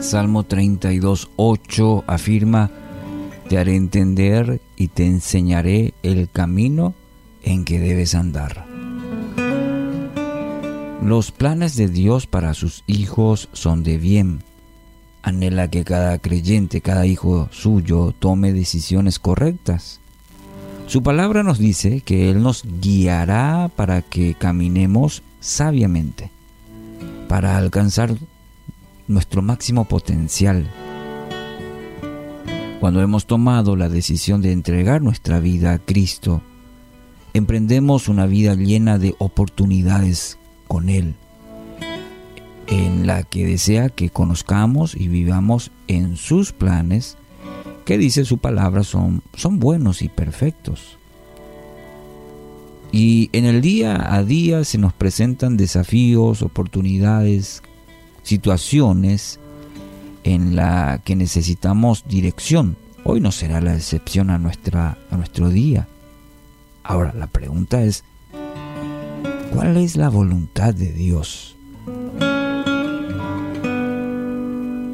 Salmo 32, 8 afirma, te haré entender y te enseñaré el camino en que debes andar. Los planes de Dios para sus hijos son de bien. Anhela que cada creyente, cada hijo suyo, tome decisiones correctas. Su palabra nos dice que Él nos guiará para que caminemos sabiamente, para alcanzar nuestro máximo potencial. Cuando hemos tomado la decisión de entregar nuestra vida a Cristo, emprendemos una vida llena de oportunidades con Él, en la que desea que conozcamos y vivamos en sus planes, que dice su palabra son, son buenos y perfectos. Y en el día a día se nos presentan desafíos, oportunidades, situaciones en la que necesitamos dirección. Hoy no será la excepción a, nuestra, a nuestro día. Ahora, la pregunta es, ¿cuál es la voluntad de Dios?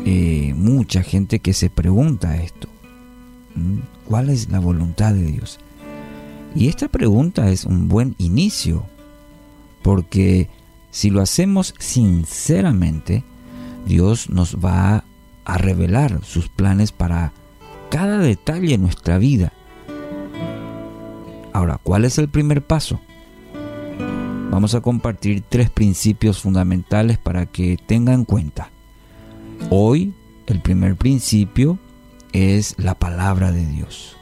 Eh, mucha gente que se pregunta esto. ¿Cuál es la voluntad de Dios? Y esta pregunta es un buen inicio, porque si lo hacemos sinceramente, Dios nos va a revelar sus planes para cada detalle en nuestra vida. Ahora, ¿cuál es el primer paso? Vamos a compartir tres principios fundamentales para que tengan en cuenta. Hoy, el primer principio es la palabra de Dios.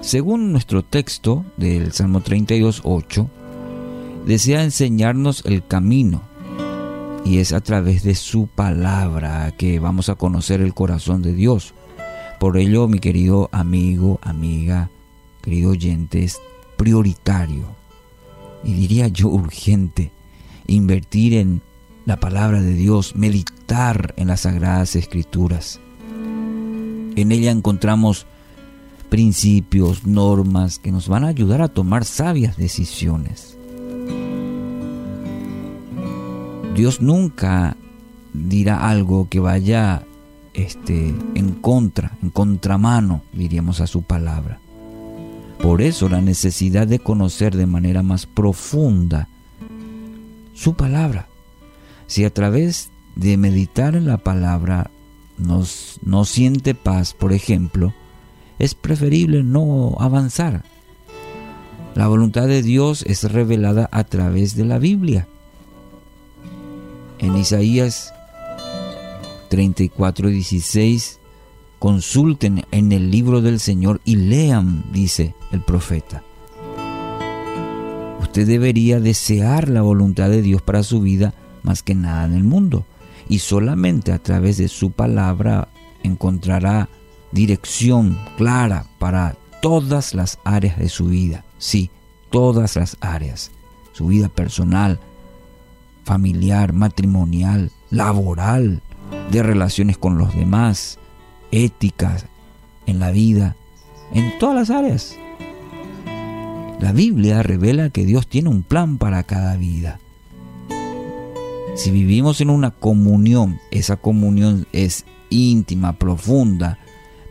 Según nuestro texto del Salmo 32, 8, desea enseñarnos el camino y es a través de su palabra que vamos a conocer el corazón de Dios. Por ello, mi querido amigo, amiga, querido oyente, es prioritario y diría yo urgente invertir en la palabra de Dios, meditar en las sagradas escrituras. En ella encontramos principios, normas que nos van a ayudar a tomar sabias decisiones. Dios nunca dirá algo que vaya este, en contra, en contramano, diríamos a su palabra. Por eso la necesidad de conocer de manera más profunda su palabra. Si a través de meditar en la palabra nos, no siente paz, por ejemplo, es preferible no avanzar. La voluntad de Dios es revelada a través de la Biblia en Isaías 34:16, consulten en el libro del Señor y lean, dice el profeta. Usted debería desear la voluntad de Dios para su vida más que nada en el mundo. Y solamente a través de su palabra encontrará dirección clara para todas las áreas de su vida. Sí, todas las áreas. Su vida personal, familiar, matrimonial, laboral, de relaciones con los demás, éticas en la vida, en todas las áreas. La Biblia revela que Dios tiene un plan para cada vida. Si vivimos en una comunión, esa comunión es íntima, profunda,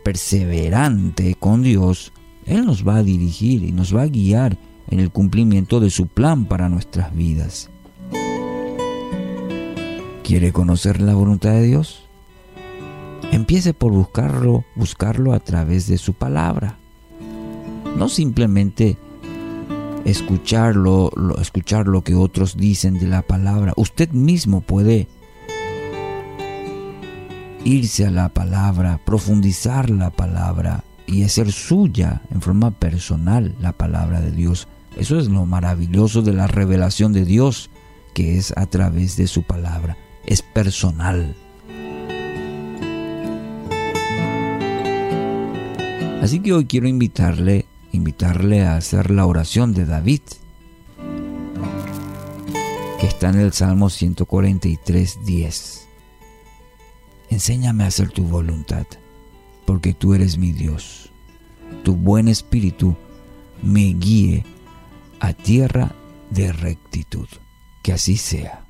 perseverante con Dios, Él nos va a dirigir y nos va a guiar en el cumplimiento de su plan para nuestras vidas. ¿Quiere conocer la voluntad de Dios? Empiece por buscarlo, buscarlo a través de su palabra. No simplemente escucharlo, escuchar lo que otros dicen de la palabra. Usted mismo puede irse a la palabra, profundizar la palabra y hacer suya en forma personal la palabra de Dios. Eso es lo maravilloso de la revelación de Dios, que es a través de su palabra es personal. Así que hoy quiero invitarle, invitarle a hacer la oración de David, que está en el Salmo 143, 10. Enséñame a hacer tu voluntad, porque tú eres mi Dios. Tu buen espíritu me guíe a tierra de rectitud. Que así sea.